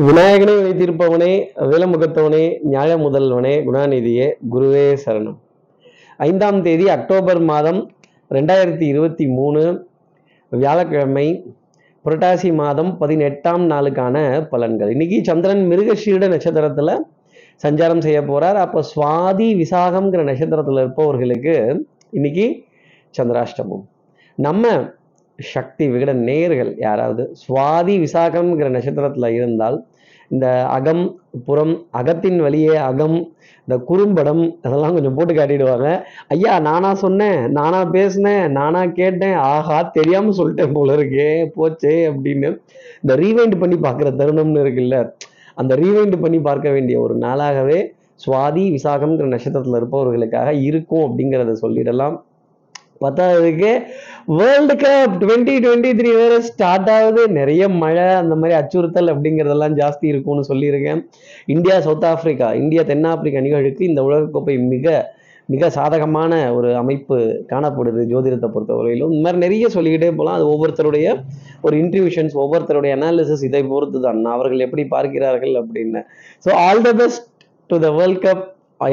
விநாயகனை வைத்திருப்பவனே வேலமுகத்தவனே நியாய முதல்வனே குணாநிதியே குருவே சரணம். ஐந்தாம் தேதி அக்டோபர் மாதம் ரெண்டாயிரத்தி இருபத்தி மூணு வியாழக்கிழமை புரட்டாசி மாதம் பதினெட்டாம் நாளுக்கான பலன்கள். இன்னைக்கு சந்திரன் மிருகஷீட நட்சத்திரத்தில் சஞ்சாரம் செய்ய போகிறார் அப்போ சுவாதி விசாகம்ங்கிற நட்சத்திரத்தில் இருப்பவர்களுக்கு இன்னைக்கு சந்திராஷ்டமம். நம்ம சக்தி விகட நேர்கள் யாராவது? சுவாதி விசாகம்ங்கிற நட்சத்திரத்தில் இருந்தால் இந்த அகம் புறம் அகத்தின் வழியே அகம் இந்த குறும்படம் அதெல்லாம் கொஞ்சம் போட்டு காட்டிடுவாங்க. ஐயா நானா சொன்னேன் நானா பேசினேன் நானா கேட்டேன். ஆஹா தெரியாம சொல்லிட்டேன் போல இருக்கே போச்சே அப்படின்னு இந்த ரீவைண்ட் பண்ணி பார்க்குற தருணம்னு இருக்குல்ல அந்த ரீவைண்ட் பண்ணி பார்க்க வேண்டிய ஒரு நாளாகவே சுவாதி விசாகம்ங்கிற நட்சத்திரத்தில் இருப்பவர்களுக்காக இருக்கும் அப்படிங்கிறத சொல்லிடலாம். பத்தாவதுக்கு world cup twenty twenty three வேற ஸ்டார்ட் ஆகுது. நிறைய மழை அந்த மாதிரி அச்சுறுத்தல் அப்படிங்கிறதெல்லாம் ஜாஸ்தி இருக்கும்னு சொல்லியிருக்கேன். இந்தியா சவுத் ஆப்பிரிக்கா இந்தியா தென்னாப்பிரிக்கா அணிகளுக்கு இந்த உலகக்கோப்பை மிக மிக சாதகமான ஒரு அமைப்பு காணப்படுது ஜோதிடத்தை பொறுத்தவரையிலும். இந்த மாதிரி நிறைய சொல்லிக்கிட்டே போகலாம். அது ஒவ்வொருத்தருடைய ஒரு இன்ட்ரிவியூஷன்ஸ் ஒவ்வொருத்தருடைய அனாலிசிஸ் இதை பொறுத்து தான் அவர்கள் எப்படி பார்க்கிறார்கள் அப்படின்னு. So all the best to the world cup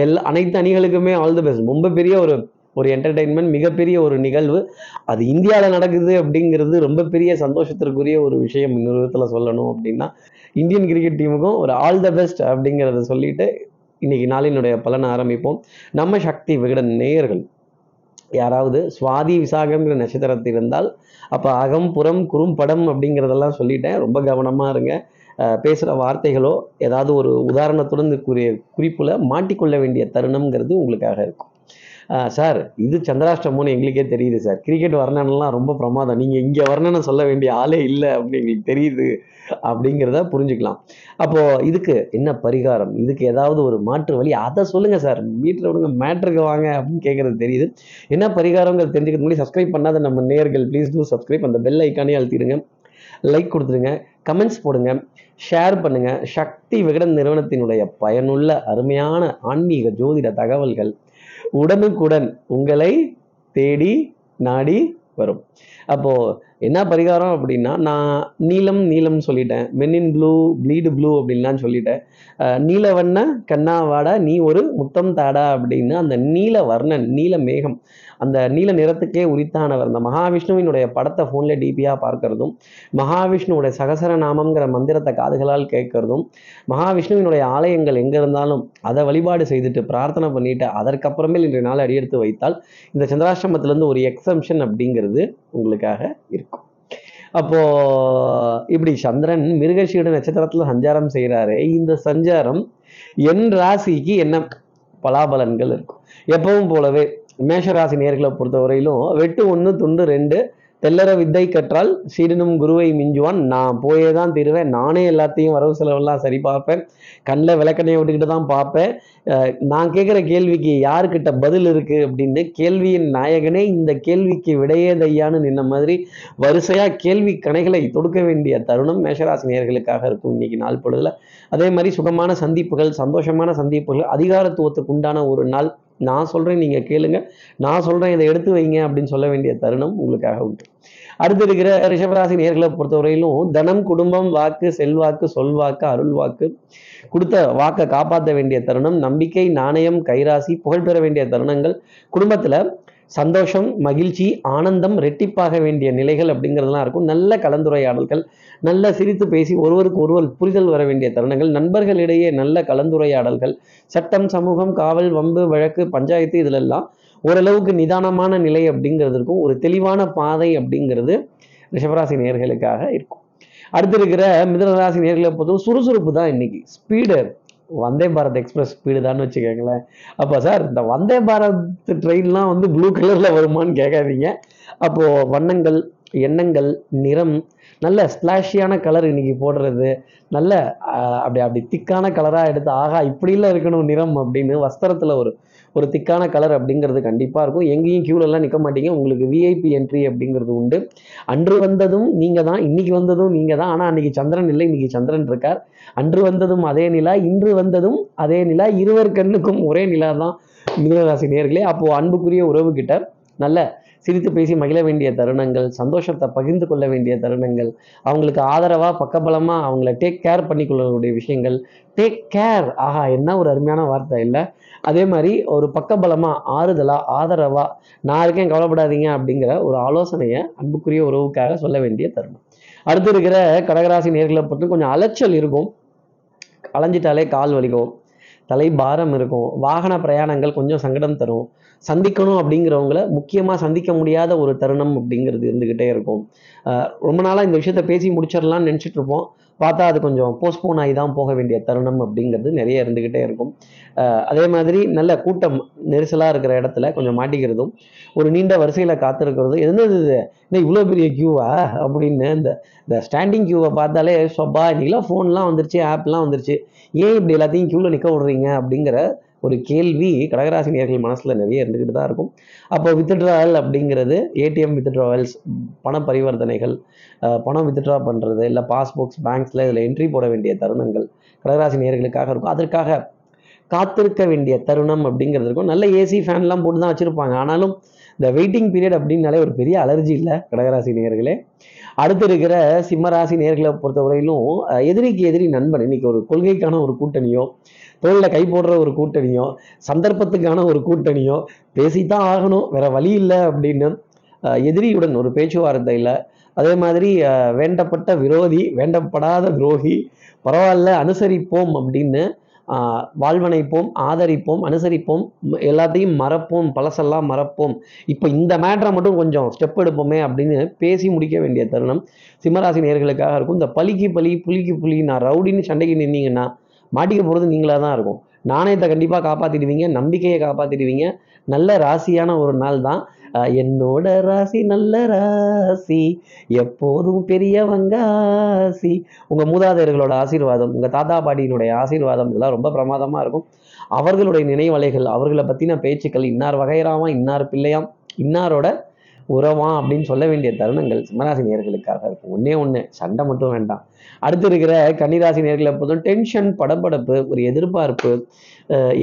எல்லா அனைத்து அணிகளுக்குமே ஆல் த பெஸ்ட் ரொம்ப பெரிய ஒரு ஒரு என்டர்டெயின்மெண்ட் மிகப்பெரிய ஒரு நிகழ்வு. அது இந்தியாவில் நடக்குது அப்படிங்கிறது ரொம்ப பெரிய சந்தோஷத்திற்குரிய ஒரு விஷயம் இன்னொரு விதத்தில் சொல்லணும் அப்படின்னா இந்தியன் கிரிக்கெட் டீமுக்கும் ஒரு ஆல் த பெஸ்ட் அப்படிங்கிறத சொல்லிட்டு இன்னைக்கு நாளினுடைய பலனை ஆரம்பிப்போம். நம்ம சக்தி விகடன் நேயர்கள். யாராவது சுவாதி விசாகம்ங்கிற நட்சத்திரத்தில் இருந்தால் அப்போ அகம் புறம் குறும்படம் அப்படிங்கிறதெல்லாம் சொல்லிட்டேன். ரொம்ப கவனமாக இருங்க. பேசுகிற வார்த்தைகளோ ஏதாவது ஒரு உதாரணத்துடன் கூறிய குறிப்பில் மாட்டிக்கொள்ள வேண்டிய தருணம்ங்கிறது உங்களுக்காக இருக்கும். சார் இது சந்திராஷ்டமம்னு எங்களுக்கே தெரியுது சார். கிரிக்கெட் வர்ணனெலாம் ரொம்ப பிரமாதம். நீங்கள் இங்கே வர்ணனை சொல்ல வேண்டிய ஆளே இல்லை அப்படின்னு எங்களுக்கு தெரியுது அப்படிங்கிறத புரிஞ்சுக்கலாம். அப்போது இதுக்கு என்ன பரிகாரம்? இதுக்கு ஏதாவது ஒரு மாற்று வழி? அதை சொல்லுங்கள் சார். வீட்டில் விடுங்க மேட்ருக்கு வாங்க அப்படின்னு கேட்குறது தெரியுது. என்ன பரிகாரங்கிறது தெரிஞ்சுக்கிறது முன்னாடி சப்ஸ்கிரைப் பண்ணாத நம்ம நேர்கள் ப்ளீஸ் டூ சப்ஸ்கிரைப் அந்த பெல் ஐக்கானே அழுத்திடுங்க. லைக் கொடுத்துருங்க கமெண்ட்ஸ் போடுங்க. ஷேர் பண்ணுங்கள் சக்தி விகடன் நிறுவனத்தினுடைய பயனுள்ள அருமையான ஆன்மீக ஜோதிட தகவல்கள் உடனுக்குடன் உங்களை தேடி நாடி வரும். அப்போ என்ன பரிகாரம் அப்படின்னா நான் நீலம் நீலம் சொல்லிட்டேன். மென்னின் ப்ளூ ப்ளீடு ப்ளூ அப்படின்லாம் சொல்லிட்டேன். நீல வண்ண கண்ணா வாடா நீ ஒரு முத்தம் தாடா அப்படின்னு அந்த நீல வர்ணன் நீல மேகம் அந்த நீல நிறத்துக்கே உரித்தானவர். அந்த மகாவிஷ்ணுவினுடைய படத்தை ஃபோனில் டிபியாக பார்க்கறதும் மகாவிஷ்ணுவோடைய சகசர நாமங்கிற மந்திரத்தை காதுகளால் கேட்கறதும் மகாவிஷ்ணுவினுடைய ஆலயங்கள் எங்கே இருந்தாலும் அதை வழிபாடு செய்துட்டு பிரார்த்தனை பண்ணிட்டு அதற்கப்புறமேல் இன்றைய நாள் அடியெடுத்து வைத்தால் இந்த சந்திராஷ்டிரமத்திலேருந்து ஒரு எக்ஸம்ஷன் அப்படிங்கிறது உங்களுக்காக இருக்கும் அப்போது இப்படி சந்திரன் மிருகஷீட நட்சத்திரத்தில் சஞ்சாரம் செய்கிறாரு இந்த சஞ்சாரம் என் ராசிக்கு என்ன பலாபலன்கள் இருக்கும்? எப்பவும் போலவே மேஷராசி நேர்களை பொறுத்தவரையிலும் வெட்டு ஒன்று துண்டு ரெண்டு தெல்லற வித்தை கற்றால் சீடனும் குருவை மிஞ்சுவான். நான் போயே தான் தீருவேன். நானே எல்லாத்தையும் வரவு செலவெல்லாம் சரி பார்ப்பேன் கண்ணில் விளக்கணையை விட்டுக்கிட்டு தான் பார்ப்பேன் நான் கேட்குற கேள்விக்கு யாருக்கிட்ட பதில் இருக்குது அப்படின்னு கேள்வியின் நாயகனே இந்த கேள்விக்கு விடையே தையான்னு நின்ன மாதிரி வரிசையாக கேள்வி கணைகளை தொடுக்க வேண்டிய தருணம் மேஷராசி நேர்களுக்காக இருக்கும் இன்னைக்கு நாள் பொழுதுல. அதே மாதிரி சுகமான சந்திப்புகள் சந்தோஷமான சந்திப்புகள் அதிகாரத்துவத்துக்கு உண்டான ஒரு நாள். நான் சொல்கிறேன் நீங்கள் கேளுங்க. நான் சொல்கிறேன் இதை எடுத்து வைங்க அப்படின்னு சொல்ல வேண்டிய தருணம் உங்களுக்காக உண்டு. அடுத்து இருக்கிற ரிஷபராசி நேர்களை பொறுத்தவரையிலும் தனம் குடும்பம் வாக்கு செல்வாக்கு சொல்வாக்கு அருள் வாக்கு கொடுத்த வாக்கை காப்பாற்ற வேண்டிய தருணம் நம்பிக்கை நாணயம் கைராசி புகழ் பெற வேண்டிய தருணங்கள் குடும்பத்தில் சந்தோஷம் மகிழ்ச்சி ஆனந்தம் ரெட்டிப்பாக வேண்டிய நிலைகள் அப்படிங்கிறதுலாம் இருக்கும். நல்ல கலந்துரையாடல்கள் நல்ல சிரித்து பேசி ஒருவருக்கு ஒருவர் புரிதல் வர வேண்டிய தருணங்கள் நண்பர்களிடையே நல்ல கலந்துரையாடல்கள் சட்டம் சமூகம் காவல் வம்பு வழக்கு பஞ்சாயத்து இதிலெல்லாம் ஓரளவுக்கு நிதானமான நிலை அப்படிங்கிறதுக்கும் ஒரு தெளிவான பாதை அப்படிங்கிறது ரிஷபராசி நேர்களுக்காக இருக்கும். அடுத்து இருக்கிற மிதனராசி நேர்களை பொறுத்தவரை சுறுசுறுப்பு தான் இன்னைக்கு. Speed Vande Bharat express speed தான் வச்சுக்கோங்களேன். அப்போ சார் இந்த வந்தே பாரத் ட்ரெயின்லாம் வந்து ப்ளூ கலரில் வருமானு கேட்காதீங்க. அப்போது வண்ணங்கள் எண்ணங்கள் நிறம் நல்ல ஸ்ப்ளாஷியான கலர் இன்னைக்கு போடுறது நல்ல அப்படி அப்படி திக்கான கலராக எடுத்து ஆகா இப்படிலாம் இருக்கணும் நிறம் அப்படின்னு வஸ்திரத்தில் ஒரு ஒரு திக்கான கலர் அப்படிங்கிறது கண்டிப்பாக இருக்கும். எங்கேயும் க்யூலெல்லாம் நிற்க மாட்டீங்க. உங்களுக்கு விஐபி என்ட்ரி அப்படிங்கிறது உண்டு. அன்று வந்ததும் நீங்கள் தான் இன்னைக்கு வந்ததும் நீங்கள் தான். ஆனால் அன்னைக்கு சந்திரன் இல்லை இன்றைக்கி சந்திரன் இருக்கார். அன்று வந்ததும் அதே நிலா இன்று வந்ததும் அதே நிலா. இருவர் கண்ணுக்கும் ஒரே நிலா தான் மிதனராசி நேர்களே. அப்போது அன்புக்குரிய உறவு கிட்ட நல்ல சிரித்து பேசி மகிழ வேண்டிய தருணங்கள் சந்தோஷத்தை பகிர்ந்து கொள்ள வேண்டிய தருணங்கள் அவங்களுக்கு ஆதரவாக பக்கபலமாக அவங்கள டேக் கேர் பண்ணிக்கொள்ளக்கூடிய விஷயங்கள். டேக் கேர் ஆஹா என்ன ஒரு அருமையான வார்த்தை இல்லை. அதே மாதிரி ஒரு பக்கபலமாக ஆறுதலாக ஆதரவாக நான் இருக்கேன் கவலைப்படாதீங்க அப்படிங்கிற ஒரு ஆலோசனையை அன்புக்குரிய உறவுக்காக சொல்ல வேண்டிய தருணம். அடுத்து இருக்கிற கடகராசி நேர்களை பொறுத்து கொஞ்சம் அலைச்சல் இருக்கும். அலைஞ்சிட்டாலே கால் வலிக்கும். தலை பாரம் இருக்கும். வாகன பிரயாணங்கள் கொஞ்சம் சங்கடம் தரும். சந்திக்கணும் அப்படிங்கிறவங்கள முக்கியமாக சந்திக்க முடியாத ஒரு தருணம் அப்படிங்கிறது இருந்துக்கிட்டே இருக்கும். ரொம்ப நாளாக இந்த விஷயத்த பேசி முடிச்சிடலாம்னு நினச்சிட்டு இருப்போம். பார்த்தா அது கொஞ்சம் போஸ்ட்போன் ஆகி தான் போக வேண்டிய தருணம் அப்படிங்கிறது நிறைய இருந்துக்கிட்டே இருக்கும். அதே மாதிரி நல்ல கூட்டம் நெரிசலாக இருக்கிற இடத்துல கொஞ்சம் மாட்டிக்கிறதும் ஒரு நீண்ட வரிசையில் காத்திருக்கிறது என்னது இது? என்ன இவ்வளோ பெரிய கியூவா அப்படின்னு இந்த இந்த ஸ்டாண்டிங் கியூவை பார்த்தாலே சொப்பா இன்னைக்கெல்லாம் ஃபோன்லாம் வந்துருச்சு ஆப்லாம் வந்துருச்சு. ஏன் இப்படி எல்லாத்தையும் கியூவில் நிற்க விடுறீங்க அப்படிங்கிற ஒரு கேள்வி கடகராசி மனசில் நிறைய இருந்துக்கிட்டு தான் இருக்கும். அப்போ வித்ட்ராவல் அப்படிங்கிறது ஏடிஎம் வித்ட்ராவல்ஸ் பண பரிவர்த்தனைகள் பணம் வித்ட்ரா பண்ணுறது இல்லை பாஸ்புக்ஸ் பேங்க்ஸில் இதில் என்ட்ரி போட வேண்டிய தருணங்கள் கடகராசி நேர்களுக்காக இருக்கும். அதற்காக காத்திருக்க வேண்டிய தருணம் அப்படிங்கிறது இருக்கும். நல்ல ஏசி ஃபேன்லாம் போட்டு தான் வச்சுருப்பாங்க. ஆனாலும் இந்த வெயிட்டிங் பீரியட் அப்படின்னாலே ஒரு பெரிய அலர்ஜி இல்லை கடகராசி நேர்களே அடுத்து இருக்கிற சிம்மராசி நேர்களை பொறுத்தவரையிலும் எதிரிக்கு எதிரி நண்பன் இன்னைக்கு ஒரு கொள்கைக்கான ஒரு கூட்டணியோ தோளில் கை போடுற ஒரு கூட்டணியோ சந்தர்ப்பத்துக்கான ஒரு கூட்டணியோ பேசித்தான் ஆகணும் வேற வழி இல்லை அப்படின்னு எதிரியுடன் ஒரு பேச்சுவார்த்தையில் அதே மாதிரி வேண்டப்பட்ட விரோதி வேண்டப்படாத துரோகி பரவாயில்ல அனுசரிப்போம் அப்படின்னு வாழ்வனைப்போம் ஆதரிப்போம் அனுசரிப்போம் எல்லாத்தையும் மறப்போம் பழசெல்லாம் மறப்போம். இப்போ இந்த மேட்ரை மட்டும் கொஞ்சம் ஸ்டெப் எடுப்போமே அப்படின்னு பேசி முடிக்க வேண்டிய தருணம் சிம்மராசி நேர்களுக்காக இருக்கும். இந்த பலிக்கு பலி புலிக்கு புலி நான் ரவுடின்னு சண்டைக்கு நின்னீங்கன்னா மாட்டிக்க போகிறது நீங்களாக தான் இருக்கும். நாணயத்தை கண்டிப்பாக காப்பாற்றிடுவீங்க நம்பிக்கையை காப்பாற்றிடுவீங்க நல்ல ராசியான ஒரு நாள் தான். என்னோட ராசி நல்ல ராசி. எப்போதும் பெரியவங்க ஆசி உங்கள் மூதாதையர்களோட ஆசீர்வாதம் உங்கள் தாத்தா பாட்டியினுடைய ஆசீர்வாதம் இதெல்லாம் ரொம்ப பிரமாதமாக இருக்கும். அவர்களுடைய நினைவலைகள் அவர்களை பற்றின பேச்சுக்கள் இன்னார் வகைராமா இன்னார் பிள்ளையாம் இன்னாரோட உறவாம் அப்படின்னு சொல்ல வேண்டிய தருணங்கள் சிம்மராசி நேர்களுக்காக இருக்கும். ஒன்றே ஒன்று சண்டை மட்டும் வேண்டாம். அடுத்து இருக்கிற கன்னிராசி நேர்களை போதும் டென்ஷன் படப்படப்பு ஒரு எதிர்பார்ப்பு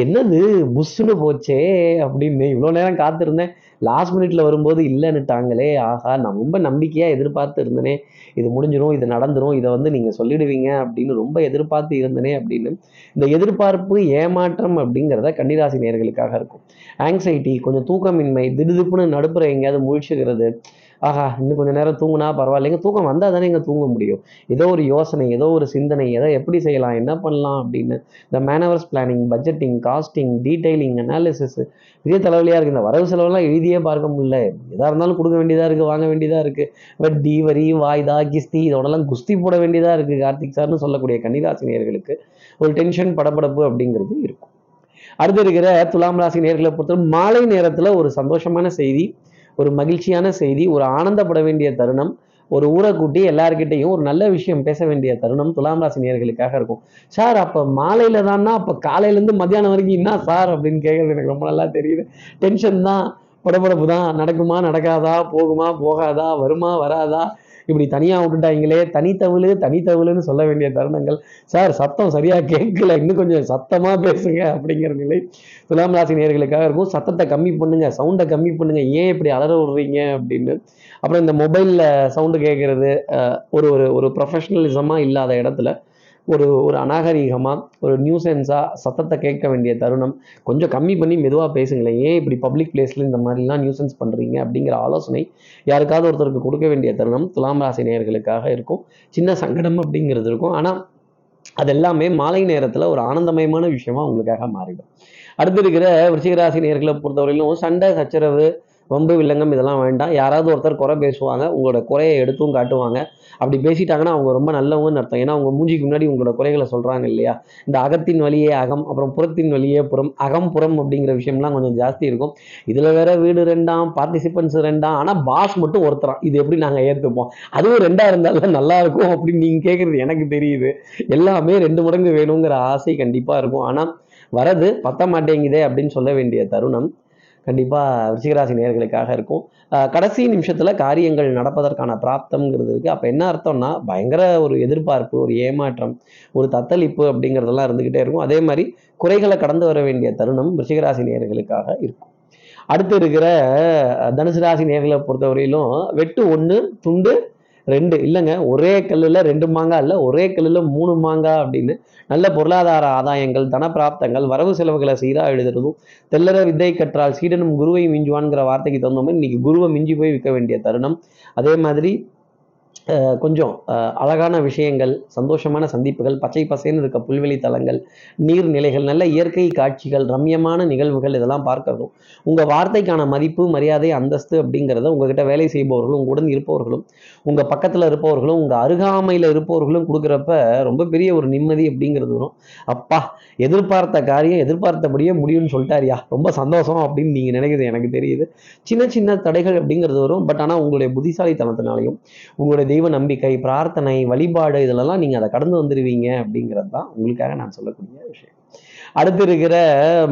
என்னது புஷ்ஷுன்னு போச்சே அப்படின்னு இவ்வளோ நேரம் காத்திருந்தேன். லாஸ்ட் மினிட்ல வரும்போது இல்லைன்னுட்டாங்களே ஆஹா நான் ரொம்ப நம்பிக்கையாக எதிர்பார்த்து இருந்தேனே. இது முடிஞ்சிடும் இது நடந்துரும் இதை வந்து நீங்கள் சொல்லிடுவீங்க அப்படின்னு ரொம்ப எதிர்பார்த்து இருந்தேனே அப்படின்னு. இந்த எதிர்பார்ப்பு ஏமாற்றம் அப்படிங்கிறத கன்னிராசி நேர்களுக்காக இருக்கும். ஆங்ஸைட்டி கொஞ்சம் தூக்கமின்மை திடுதிப்புன்னு நடுப்புற எங்கேயாவது முழிச்சுக்கிறது ஆஹா இன்னும் கொஞ்சம் நேரம் தூங்குனா பரவாயில்லைங்க தூக்கம் வந்தால் தானே இங்கே தூங்க முடியும். ஏதோ ஒரு யோசனை ஏதோ ஒரு சிந்தனை எதை எப்படி செய்யலாம் என்ன பண்ணலாம் அப்படின்னு. இந்த manoeuvres planning budgeting costing detailing analysis பெரிய தலைவலியாக இருக்குது இந்த வரவு செலவெல்லாம் எழுதியே பார்க்க முடியல. எதாக இருந்தாலும் கொடுக்க வேண்டியதாக இருக்குது வாங்க வேண்டியதாக இருக்குது வட்டி வரி வாய்தா கிஸ்தி இதோடலாம் குஸ்தி போட வேண்டியதாக இருக்குது கார்த்திக் சார்னு சொல்லக்கூடிய கன்னிராசினியர்களுக்கு ஒரு டென்ஷன் படபடப்பு அப்படிங்கிறது இருக்கும். அடுத்து இருக்கிற துலாம் ராசி நேர்களை பொறுத்தவரை மாலை நேரத்தில் ஒரு சந்தோஷமான செய்தி. ஒரு மகிழ்ச்சியான செய்தி ஒரு ஆனந்தப்பட வேண்டிய தருணம் ஒரு ஊரை கூட்டி எல்லார்கிட்டையும் ஒரு நல்ல விஷயம் பேச வேண்டிய தருணம் துலாம் ராசி நேர்களுக்காக இருக்கும். சார் அப்போ மாலையில தான்னா அப்போ காலையிலேருந்து மத்தியானம் வரைக்கும் என்ன சார் அப்படின்னு கேட்குறது எனக்கு ரொம்ப நல்லா தெரியுது. டென்ஷன் தான் படபடப்பு தான் நடக்குமா நடக்காதா போகுமா போகாதா வருமா வராதா இப்படி தனியாக விட்டுட்டாங்களே தனித்தமிழ் தனித்தமிழ்னு சொல்ல வேண்டிய தருணங்கள். சார் சத்தம் சரியாக கேட்கல. இன்னும் கொஞ்சம் சத்தமாக பேசுங்க அப்படிங்கிற நிலை. துலாம் ராசி நேர்களுக்காக இருக்கும். சத்தத்தை கம்மி பண்ணுங்க சவுண்டை கம்மி பண்ணுங்க. ஏன் இப்படி அலற விடுறீங்க அப்படின்னு. அப்புறம் இந்த மொபைலில் சவுண்டு கேட்குறது ஒரு ஒரு ஒரு ப்ரொஃபஷனலிசமாக இல்லாத இடத்துல ஒரு ஒரு அநாகரீகமாக ஒரு நியூசென்ஸாக சத்தத்தை கேட்க வேண்டிய தருணம் கொஞ்சம் கம்மி பண்ணி மெதுவாக பேசுங்களேன். ஏன் இப்படி பப்ளிக் பிளேஸில் இந்த மாதிரிலாம் நியூசன்ஸ் பண்ணுறீங்க அப்படிங்கிற ஆலோசனை யாருக்காவது ஒருத்தருக்கு கொடுக்க வேண்டிய தருணம் துலாம் ராசி நேயர்களுக்காக இருக்கும். சின்ன சங்கடம் அப்படிங்கிறது இருக்கும். ஆனால் அது எல்லாமே மாலை நேரத்தில் ஒரு ஆனந்தமயமான விஷயமா உங்களுக்காக மாறிடும். அடுத்து இருக்கிற விருச்சிகராசி நேர்களை பொறுத்தவரையிலும் சண்டை சச்சரவு வம்பு வில்லங்கம் இதெல்லாம் வேண்டாம். யாராவது ஒருத்தர் குறை பேசுவாங்க உங்களோட குறையை எடுத்தும் காட்டுவாங்க. அப்படி பேசிட்டாங்கன்னா அவங்க ரொம்ப நல்லவங்கன்னு அர்த்தம். ஏன்னா அவங்க மூஞ்சிக்கு முன்னாடி உங்களோட குறைகளை சொல்கிறாங்க இல்லையா? இந்த அகத்தின் வழியே அகம் அப்புறம் புறத்தின் வழியே புறம் அகம் புறம் அப்படிங்கிற விஷயம்லாம் கொஞ்சம் ஜாஸ்தி இருக்கும். இதில் வேற வீடு ரெண்டாம் பார்ட்டிசிபென்ட்ஸ் ரெண்டாம் ஆனால் பாஸ் மட்டும் ஒருத்தரான் இது எப்படி நாங்கள் ஏற்றுப்போம் அதுவும் ரெண்டாக இருந்தாலும் நல்லா இருக்கும் அப்படின்னு நீங்கள் கேட்குறது எனக்கு தெரியுது. எல்லாமே ரெண்டு மடங்கு வேணுங்கிற ஆசை கண்டிப்பாக இருக்கும். ஆனால் வரது பத்த மாட்டேங்குதே அப்படின்னு சொல்ல வேண்டிய தருணம். கண்டிப்பாக ரிஷிகராசி நேர்களுக்காக இருக்கும். கடைசி நிமிஷத்தில் காரியங்கள் நடப்பதற்கான பிராப்தம்ங்கிறது இருக்குது அப்போ என்ன அர்த்தம்னா பயங்கர ஒரு எதிர்பார்ப்பு ஒரு ஏமாற்றம் ஒரு தத்தளிப்பு அப்படிங்கிறதெல்லாம் இருந்துக்கிட்டே இருக்கும். அதே மாதிரி குறைகளை கடந்து வர வேண்டிய தருணம் ரிஷிகராசி நேர்களுக்காக இருக்கும். அடுத்து இருக்கிற தனுசு ராசி நேர்களை பொறுத்தவரையிலும் வெட்டு ஒன்று துண்டு ரெண்டு இல்லைங்க ஒரே கல்லில் ரெண்டு மாங்காய் இல்லை ஒரே கல்லில் மூணு மாங்காய் அப்படின்னு நல்ல பொருளாதார ஆதாயங்கள் தனப்பிராப்தங்கள் வரவு செலவுகளை சீராக எழுதுறதும் தெல்லற வித்தை கற்றால் சீடனும் குருவை மிஞ்சுவான்ங்கிற வார்த்தைக்கு தகுந்த மாதிரி இன்னைக்கு குருவை மிஞ்சி போய் விற்க வேண்டிய தருணம். அதே மாதிரி கொஞ்சம் அழகான விஷயங்கள் சந்தோஷமான சந்திப்புகள் பச்சை பசேன்னு இருக்க புல்வெளி தலங்கள் நீர்நிலைகள் நல்ல இயற்கை காட்சிகள் ரம்யமான நிகழ்வுகள் இதெல்லாம் பார்க்கறதும் உங்கள் வார்த்தைக்கான மதிப்பு மரியாதை அந்தஸ்து அப்படிங்கிறத உங்ககிட்ட வேலை செய்பவர்களும் உங்களுடன் இருப்பவர்களும் உங்கள் பக்கத்தில் இருப்பவர்களும் உங்கள் அருகாமையில் இருப்பவர்களும் கொடுக்குறப்ப ரொம்ப பெரிய ஒரு நிம்மதி அப்படிங்கிறது வரும். அப்பா எதிர்பார்த்த காரியம் எதிர்பார்த்தபடியே முடியும்னு சொல்லிட்டாரியா ரொம்ப சந்தோஷம் அப்படின்னு நீங்கள் நினைக்கிறது எனக்கு தெரியுது. சின்ன சின்ன தடைகள் அப்படிங்கிறது வரும். பட் ஆனால் உங்களுடைய புத்திசாலித்தனத்தினாலையும் உங்களுடைய தெய்வ நம்பிக்கை பிரார்த்தனை வழிபாடு இதிலெல்லாம் நீங்கள் அதை கடந்து வந்துடுவீங்க அப்படிங்கிறது தான் உங்களுக்காக நான் சொல்லக்கூடிய விஷயம். அடுத்து இருக்கிற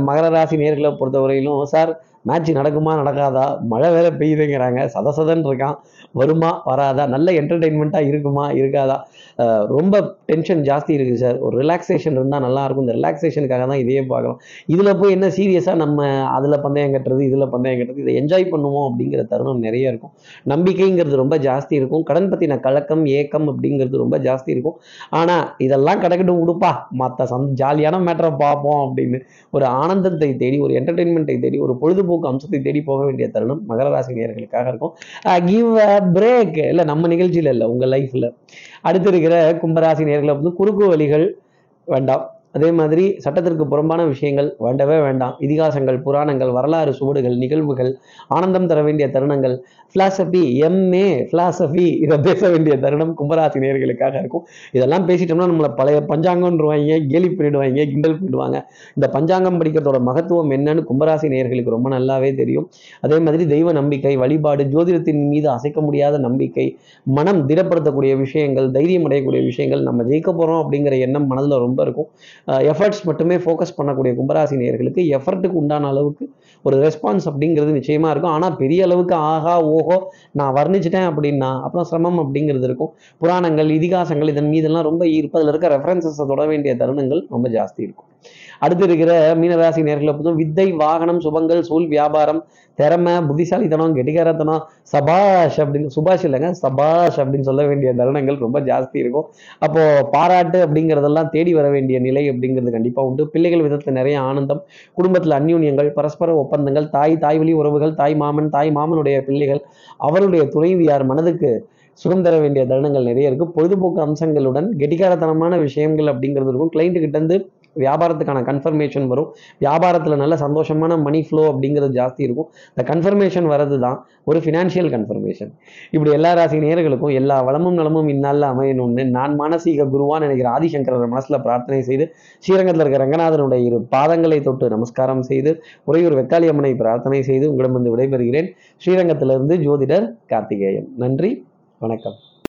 மகர ராசி நேர்களை பொறுத்தவரையிலும் சார் மேட்ச் நடக்குமா நடக்காதா? மழை வேற பெய்யுதுங்கிறாங்க. சதசதன் இருக்கான். வருமா வராதா? நல்ல என்டர்டெயின்மெண்ட்டாக இருக்குமா இருக்காதா? ரொம்ப டென்ஷன் ஜாஸ்தி இருக்குது சார் ஒரு ரிலாக்ஸேஷன் இருந்தால் நல்லாயிருக்கும். இந்த ரிலாக்ஸேஷனுக்காக தான் இதையே பார்க்கலாம் இதில் போய் என்ன சீரியஸாக நம்ம அதில் பந்தயம் கட்டுறது இதில் பந்தயம் கட்டுறது இதை என்ஜாய் பண்ணுவோம் அப்படிங்கிற தருணம் நிறைய இருக்கும். நம்பிக்கைங்கிறது ரொம்ப ஜாஸ்தி இருக்கும். கடன் பற்றின கலக்கம் ஏக்கம் அப்படிங்கிறது ரொம்ப ஜாஸ்தி இருக்கும். ஆனால் இதெல்லாம் கிடக்கட்டும் கொடுப்பா மற்ற சந் ஜாலியான மேட்டரை பார்ப்போம் அப்படின்னு ஒரு ஆனந்தத்தை தேடி ஒரு என்டர்டெயின்மெண்ட்டை தேடி ஒரு பொழுதுபோக்கு அம்சத்தை தேடி போக வேண்டிய தருணம் மகர ராசி நேர்களுக்காக இருக்கும். கிவ் அ பிரேக் இல்லை நம்ம நிகழ்ச்சியில் இல்லை உங்கள் லைஃப்பில் அடுத்து இருக்கிற கும்பராசி நேர்களை வந்து குறுக்கு வழிகள் வேண்டாம். அதே மாதிரி சட்டத்திற்கு புறம்பான விஷயங்கள் வேண்டவே வேண்டாம். இதிகாசங்கள் புராணங்கள் வரலாறு சுவடுகள் நிகழ்வுகள் ஆனந்தம் தர வேண்டிய தருணங்கள் ஃபிலாசபி எம்ஏ ஃபிலாசபி இதை பேச வேண்டிய தருணம் கும்பராசி நேர்களுக்காக இருக்கும். இதெல்லாம் பேசிட்டோம்னா நம்மளை பழைய பஞ்சாங்கம்ன்றவாங்க கேலி பண்ணிடுவாங்க கிண்டல் பண்ணிடுவாங்க. இந்த பஞ்சாங்கம் படிக்கிறதோட மகத்துவம் என்னன்னு கும்பராசி நேர்களுக்கு ரொம்ப நல்லாவே தெரியும். அதே மாதிரி தெய்வ நம்பிக்கை வழிபாடு ஜோதிடத்தின் மீது அசைக்க முடியாத நம்பிக்கை மனம் திடப்படுத்தக்கூடிய விஷயங்கள் தைரியம் அடையக்கூடிய விஷயங்கள் நம்ம ஜெயிக்க போகிறோம் அப்படிங்கிற எண்ணம் மனதில் ரொம்ப இருக்கும். எஃபர்ட்ஸ் மட்டுமே ஃபோக்கஸ் பண்ணக்கூடிய கும்பராசி நேர்களுக்கு எஃபர்ட்டுக்கு உண்டான அளவுக்கு ஒரு ரெஸ்பான்ஸ் அப்படிங்கிறது நிச்சயமாக இருக்கும். ஆனால் பெரிய அளவுக்கு ஆகா ஓஹோ நான் வர்ணிச்சிட்டேன் அப்படின்னா அப்புறம் சிரமம் அப்படிங்கிறது இருக்கும். புராணங்கள் இதிகாசங்கள் இதன் மீதெல்லாம் ரொம்ப ஈர்ப்பு. அதில் இருக்க ரெஃபரன்சஸை தொட வேண்டிய தருணங்கள் ரொம்ப ஜாஸ்தி இருக்கும். அடுத்து இருக்கிற மீனராசி நேர்களை பொறுத்தும் வித்தை வாகனம் சுபங்கள் சூழ் வியாபாரம் திறமை புத்திசாலித்தனம் கெட்டிகாரத்தனம் சபாஷ் அப்படின்னு சுபாஷ் இல்லைங்க சபாஷ் அப்படின்னு சொல்ல வேண்டிய தருணங்கள் ரொம்ப ஜாஸ்தி இருக்கும். அப்போ பாராட்டு அப்படிங்கிறதெல்லாம் தேடி வர வேண்டிய நிலை அப்படிங்கிறது கண்டிப்பாக உண்டு. பிள்ளைகள் விதத்தில் நிறைய ஆனந்தம் குடும்பத்தில் அந்யூன்யங்கள் பரஸ்பர ஒப்பந்தங்கள் தாய் தாய் வழி உறவுகள் தாய் மாமன் தாய் மாமனுடைய பிள்ளைகள் அவருடைய துணைவியார் மனதுக்கு சுகம் தர வேண்டிய தருணங்கள் நிறைய இருக்குது பொழுதுபோக்கு அம்சங்களுடன் கெட்டிக்காரத்தனமான விஷயங்கள் அப்படிங்கிறது இருக்கும். கிளைண்ட்டு கிட்டேருந்து வியாபாரத்துக்கான கன்ஃபர்மேஷன் வரும். வியாபாரத்தில் நல்ல சந்தோஷமான மணி ஃப்ளோ அப்படிங்கிறது ஜாஸ்தி இருக்கும். இந்த கன்ஃபர்மேஷன் வர்றது தான் ஒரு ஃபினான்ஷியல் கன்ஃபர்மேஷன் இப்படி எல்லா ராசி நேர்களுக்கும் எல்லா வளமும் நலமும் இந்நாளில் அமையணும்னு நான் மானசீக குருவான் நினைக்கிற ஆதிசங்கரர் மனசில் பிரார்த்தனை செய்து ஸ்ரீரங்கத்தில் இருக்கிற ரங்கநாதனுடைய இரு பாதங்களை தொட்டு நமஸ்காரம் செய்து உறையூர் வெக்காளி அம்மனை பிரார்த்தனை செய்து உங்களிடம் வந்து விடைபெறுகிறேன். ஸ்ரீரங்கத்திலிருந்து ஜோதிடர் கார்த்திகேயன். நன்றி வணக்கம்.